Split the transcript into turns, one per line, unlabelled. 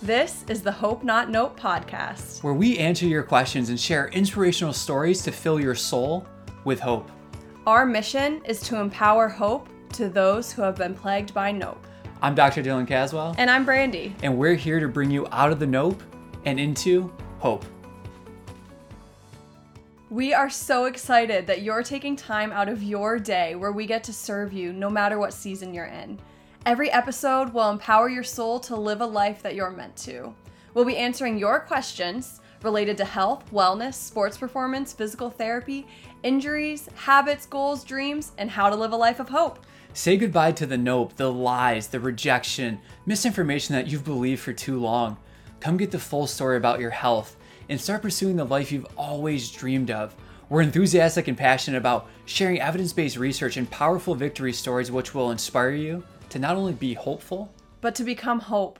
This is the Hope Not Nope podcast.
where we answer your questions and share inspirational stories to fill your soul with hope.
Our mission is to empower hope to those who have been plagued by nope.
I'm Dr. Dillon Caswell,
And I'm Brandi.
and we're here to bring you out of the nope and into hope.
We are so excited that you're taking time out of your day where we get to serve you no matter what season you're in. Every episode will empower your soul to live a life that you're meant to. We'll be answering your questions related to health, wellness, sports performance, physical therapy, injuries, habits, goals, dreams, and how to live a life of hope.
Say goodbye to the nope, the lies, the rejection, misinformation that you've believed for too long. Come get the full story about your health and start pursuing the life you've always dreamed of. We're enthusiastic and passionate about sharing evidence based research and powerful victory stories which will inspire you to not only be hopeful,
But to become hope.